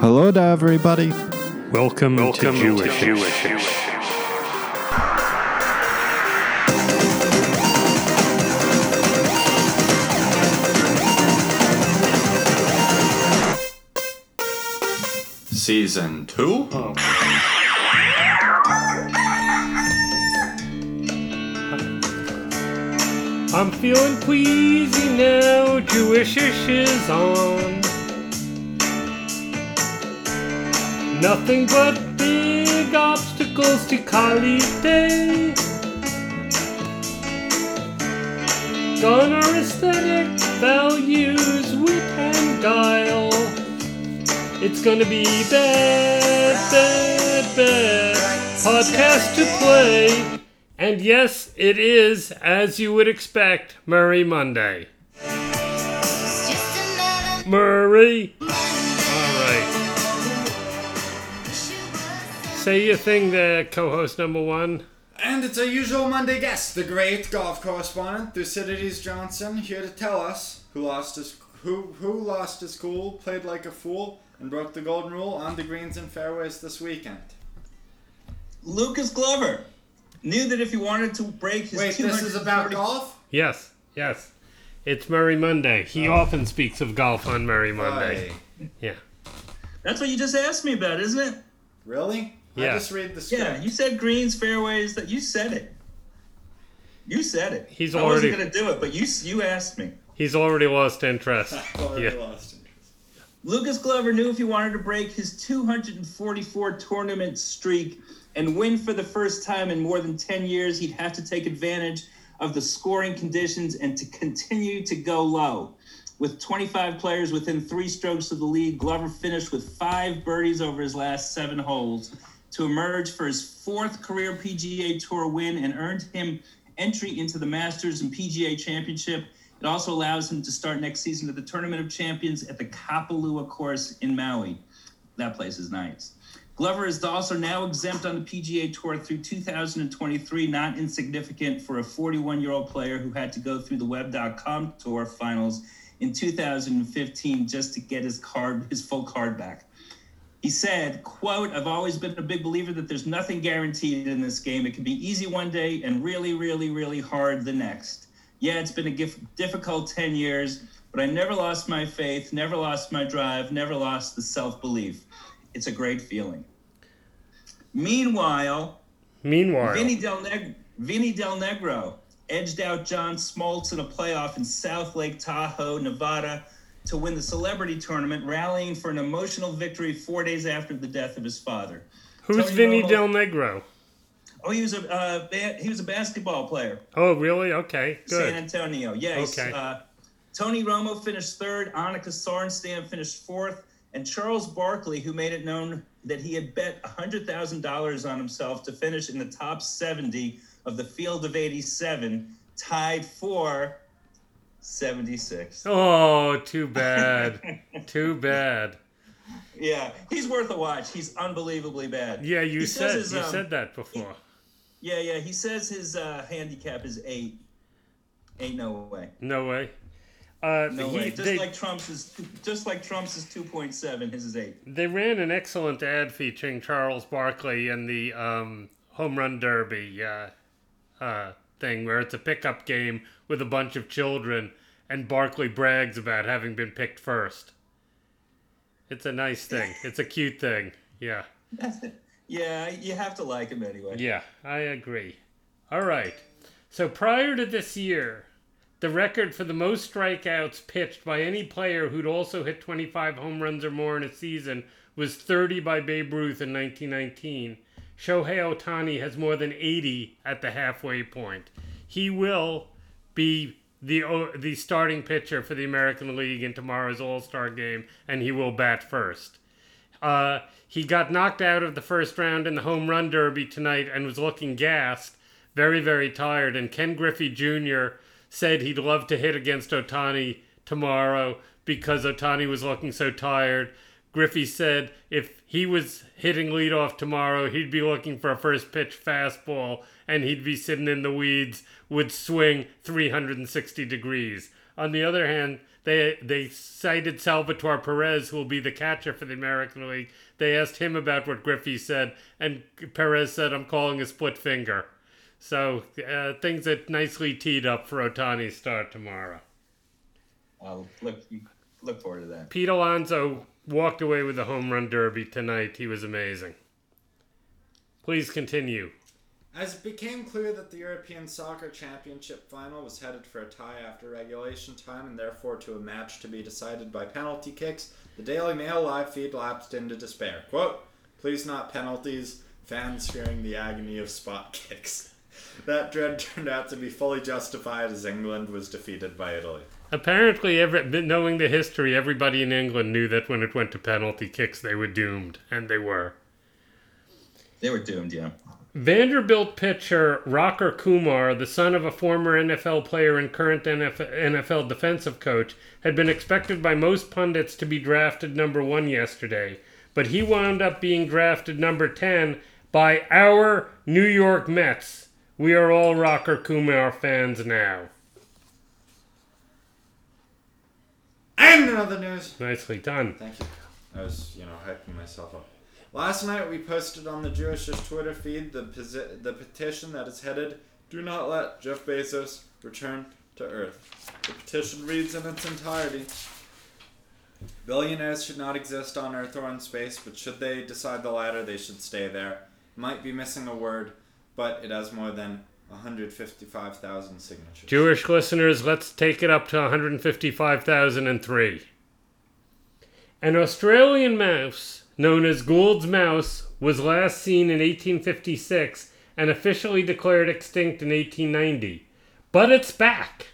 Hello to everybody. Welcome, Welcome to Jewish. to Jewish. Season 2? I'm feeling queasy now, Jewishish is on. Nothing but big obstacles to Kali Day. Gunner aesthetic values, wit and guile. It's gonna be bad, bad, bad. Podcast to play. And yes, it is, as you would expect, Murray Monday. Murray! Say your thing there, co host number one. And it's our usual Monday guest, the great golf correspondent Thucydides Johnson, here to tell us who lost his who who lost his cool, played like a fool, and broke the golden rule on the greens and fairways this weekend. Lucas Glover knew that if he wanted to break his Wait, this is about golf? Yes, yes. It's Murray Monday. He oh. often speaks of golf on Murray Monday. Why? Yeah. That's what you just asked me about, isn't it? Really? I Yeah. just read the script. Yeah, you said greens, fairways. That you said it. You said it. He's I already- wasn't gonna do it, but you you asked me. He's already lost interest. Already Yeah. lost interest. Lucas Glover knew if he wanted to break his 244 tournament streak and win for the first time in more than 10 years, he'd have to take advantage of the scoring conditions and to continue to go low. With 25 players within three strokes of the lead, Glover finished with five birdies over his last seven holes to emerge for his fourth career PGA Tour win and earned him entry into the Masters and PGA Championship. It also allows him to start next season at the Tournament of Champions at the Kapalua course in Maui. That place is nice. Glover is also now exempt on the PGA Tour through 2023, not insignificant for a 41 year old player who had to go through the Web.com Tour finals in 2015 just to get his card, his full card back. He said, quote, I've always been a big believer that there's nothing guaranteed in this game. It can be easy one day and really, really, really hard the next. Yeah, it's been a difficult 10 years, but I never lost my faith, never lost my drive, never lost the self belief. It's a great feeling. Meanwhile, Meanwhile, Vinny Del, Neg- Vinny Del Negro edged out John Smoltz in a playoff in South Lake Tahoe, Nevada, to win the celebrity tournament, rallying for an emotional victory four days after the death of his father. who's Tony Vinny Del Negro? Oh, he was a uh, ba- he was a basketball player. Oh, really? Okay, San. Antonio. yes. Okay. Uh, Tony Romo finished third. Annika Sorenstam finished fourth. And Charles Barkley, who made it known that he had bet $100,000 on himself to finish in the top 70 of the field of 87, tied for 76. Oh, too bad. too bad. Yeah, he's worth a watch. He's unbelievably bad. Yeah, you He said his, you um, said that before. Yeah, yeah. He says his uh, handicap is eight. Ain't no way. No way. Uh, No he- way. Just they, like Trump's is just like Trump's is two point seven. His is eight. they ran an excellent ad featuring Charles Barkley in the um, home run derby uh, uh, thing, where it's a pickup game with a bunch of children, and Barkley brags about having been picked first. It's a nice thing. It's a cute thing. Yeah. Yeah, you have to like him anyway. Yeah, I agree. All right. So prior to this year, the record for the most strikeouts pitched by any player who'd also hit 25 home runs or more in a season was 30 by Babe Ruth in 1919. Shohei Ohtani has more than 80 at the halfway point. He will be the the starting pitcher for the American League in tomorrow's All-Star game and he will bat first. Uh, he got knocked out of the first round in the home run derby tonight and was looking gassed, very, very tired. And Ken Griffey Jr. said he'd love to hit against Ohtani tomorrow because Otani was looking so tired. Griffey said if he was hitting leadoff tomorrow, he'd be looking for a first pitch fastball and he'd be sitting in the weeds, would swing 360 degrees. On the other hand, they they cited Salvatore Perez, who will be the catcher for the American League. They asked him about what Griffey said, and Perez said, "I'm calling a split finger." So uh, things that nicely teed up for Ohtani's start tomorrow. I'll look look forward to that. Pete Alonso walked away with the home run derby tonight. He was amazing. Please continue. As it became clear that the European Soccer Championship final was headed for a tie after regulation time and therefore to a match to be decided by penalty kicks, the Daily Mail live feed lapsed into despair. Quote, please not penalties, fans fearing the agony of spot kicks. That dread turned out to be fully justified as England was defeated by Italy. Apparently, every, knowing the history, everybody in England knew that when it went to penalty kicks, they were doomed, and they were. They were doomed, yeah. Vanderbilt pitcher Rocker Kumar, the son of a former NFL player and current NFL defensive coach, had been expected by most pundits to be drafted number one yesterday, but he wound up being drafted number 10 by our New York Mets. We are all Rocker Kumar fans now. And in other news. Nicely done. Thank you. I was, you know, hyping myself up. Last night we posted on the Jewishish Twitter feed the posi- the petition that is headed "Do not let Jeff Bezos return to Earth." The petition reads in its entirety: Billionaires should not exist on Earth or in space, but should they decide the latter, they should stay there. Might be missing a word, but it has more than 155,000 signatures. Jewish listeners, let's take it up to 155,003. An Australian mouse known as Gould's mouse, was last seen in 1856 and officially declared extinct in 1890. But it's back!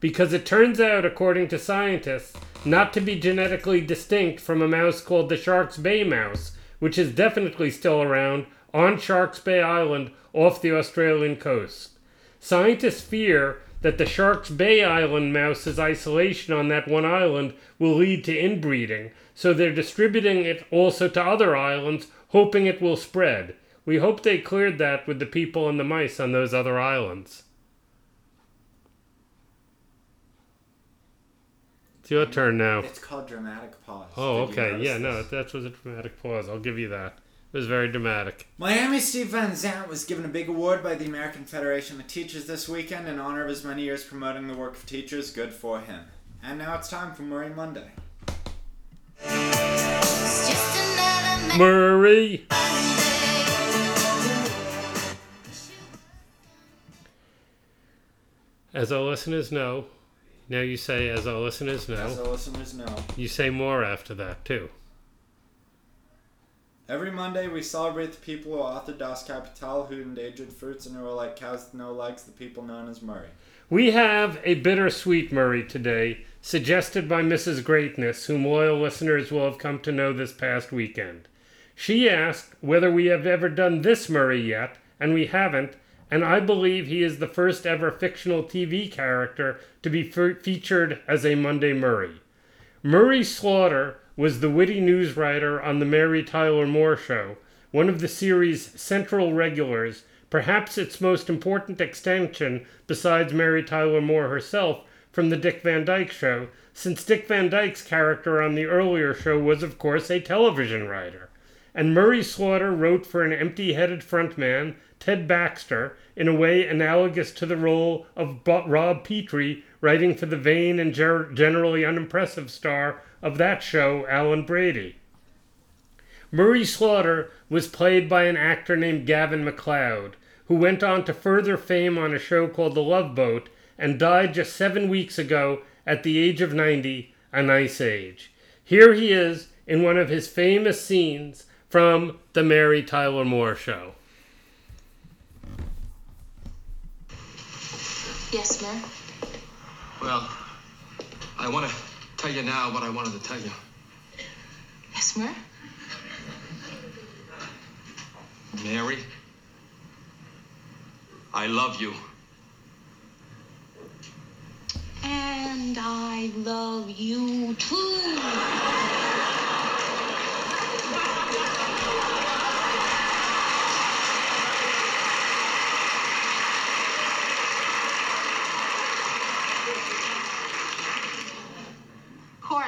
Because it turns out, according to scientists, not to be genetically distinct from a mouse called the Shark's Bay mouse, which is definitely still around on Shark's Bay Island off the Australian coast. Scientists fear that the Shark's Bay Island mouse's isolation on that one island will lead to inbreeding, so they're distributing it also to other islands, hoping it will spread. We hope they cleared that with the people and the mice on those other islands. It's your turn now. It's called dramatic pause. Oh, Did okay. notice Yeah, no, that was a dramatic pause. I'll give you that. It was very dramatic. Miami Steve Van Zandt was given a big award by the American Federation of Teachers this weekend in honor of his many years promoting the work of teachers. Good for him. And now it's time for Murray Monday. Murray! As our listeners know, now you say, as our listeners know. As know, our listeners know, you say more after that too. Every Monday we celebrate the people who authored Das Kapital, who endangered fruits and who are like cows with no legs, the people known as Murray. We have a bittersweet Murray today, suggested by Mrs. Greatness, whom loyal listeners will have come to know this past weekend. She asked whether we have ever done this Murray yet, and we haven't, and I believe he is the first ever fictional TV character to be fe- featured as a Monday Murray. Murray Slaughter was the witty news writer on The Mary Tyler Moore Show, one of the series' central regulars, perhaps its most important extension besides Mary Tyler Moore herself from The Dick Van Dyke Show, since Dick Van Dyke's character on the earlier show was, of course, a television writer. And Murray Slaughter wrote for an empty headed frontman, Ted Baxter, in a way analogous to the role of Bo- Rob Petrie writing for the vain and ger- generally unimpressive star of that show, Alan Brady. Murray Slaughter was played by an actor named Gavin MacLeod, who went on to further fame on a show called The Love Boat and died just seven weeks ago at the age of 90, a nice age. Here he is in one of his famous scenes from The Mary Tyler Moore Show. Yes, Mayor. Well, I want to tell you now what I wanted to tell you. Yes, Mayor. Mary, I love you. And I love you too.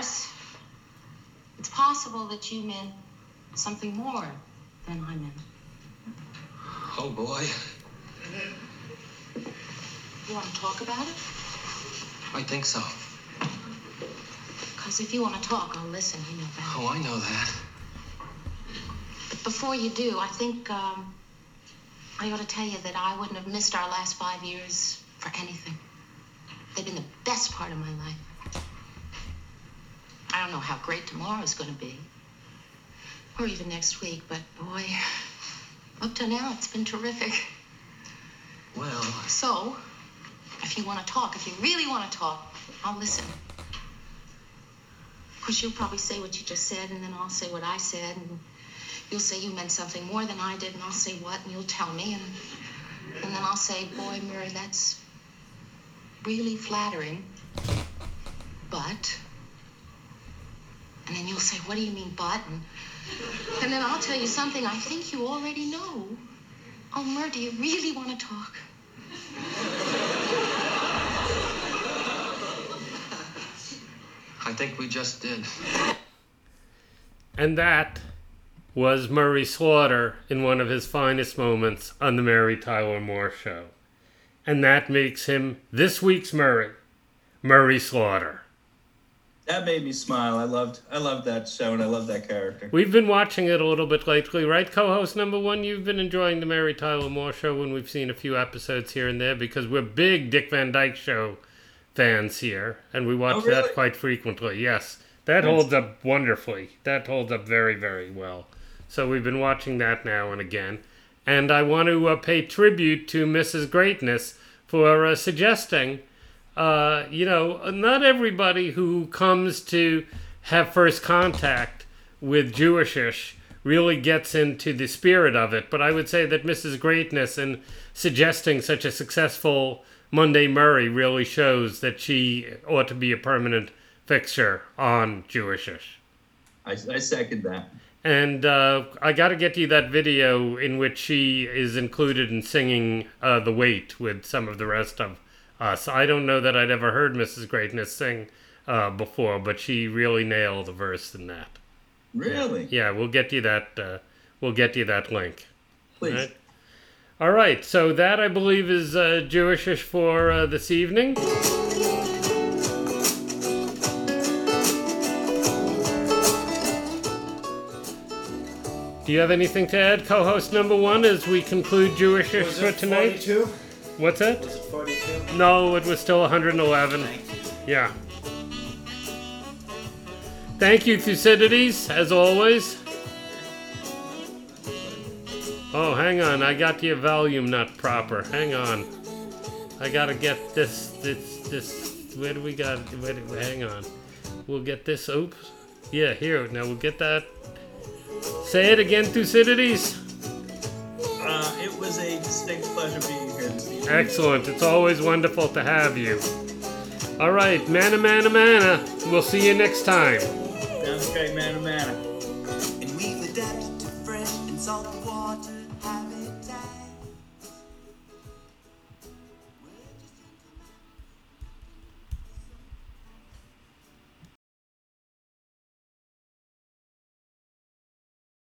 Course, it's possible that you meant something more than I meant. Oh boy. You want to talk about it? I think so. Because if you want to talk, I'll listen. You know that. Oh, I know that. But before you do, I think um, I ought to tell you that I wouldn't have missed our last five years for anything. They've been the best part of my life. I don't know how great tomorrow's going to be, or even next week, but boy, up to now, it's been terrific. Well, So, if you want to talk, if you really want to talk, I'll listen. Of course, you'll probably say what you just said, and then I'll say what I said, and you'll say you meant something more than I did, and I'll say what, and you'll tell me, and, and then I'll say, boy, Murray, that's really flattering, but. And then you'll say, what do you mean, but? And, and then I'll tell you something I think you already know. Oh, Mur, do you really want to talk? I think we just did. And that was Murray Slaughter in one of his finest moments on the Mary Tyler Moore Show. And that makes him this week's Murray, Murray Slaughter. That made me smile. I loved I loved that show and I love that character. We've been watching it a little bit lately, right, co host number one? You've been enjoying the Mary Tyler Moore Show when we've seen a few episodes here and there because we're big Dick Van Dyke Show fans here, and we watch Oh, really? that quite frequently. Yes, that holds up wonderfully. That holds up very, very well. So we've been watching that now and again. And I want to uh, pay tribute to Mrs. Greatness for uh, suggesting, uh, you know, not everybody who comes to have first contact with Jewishish really gets into the spirit of it. But I would say that Mrs. Greatness and suggesting such a successful Monday Murray really shows that she ought to be a permanent fixture on Jewishish. I, I second that. And uh, I got to get you that video in which she is included in singing uh, The Weight with some of the rest of us. I don't know that I'd ever heard Mrs. Greatness sing uh, before, but she really nailed the verse in that. Really? Yeah, we'll get you that. Uh, we'll get you that link. Please. Right. All right, so that I believe is uh, Jewishish for uh, this evening. Do you have anything to add, co-host number one, as we conclude Jewishish for tonight? 42? What's that? Was it 42? No, it was still 111. Yeah. Thank you, Thucydides, as always. Oh, hang on. I got your volume not proper. Hang on. I gotta get this. This. This. Where do we got? Where do, hang on. We'll get this. Oops. Yeah, here. Now we'll get that. Say it again, Thucydides. Uh, it was a distinct pleasure being here this evening. Excellent. It's always wonderful to have you. All right, manna, manna, manna. We'll see you next time. Sounds great, man, man.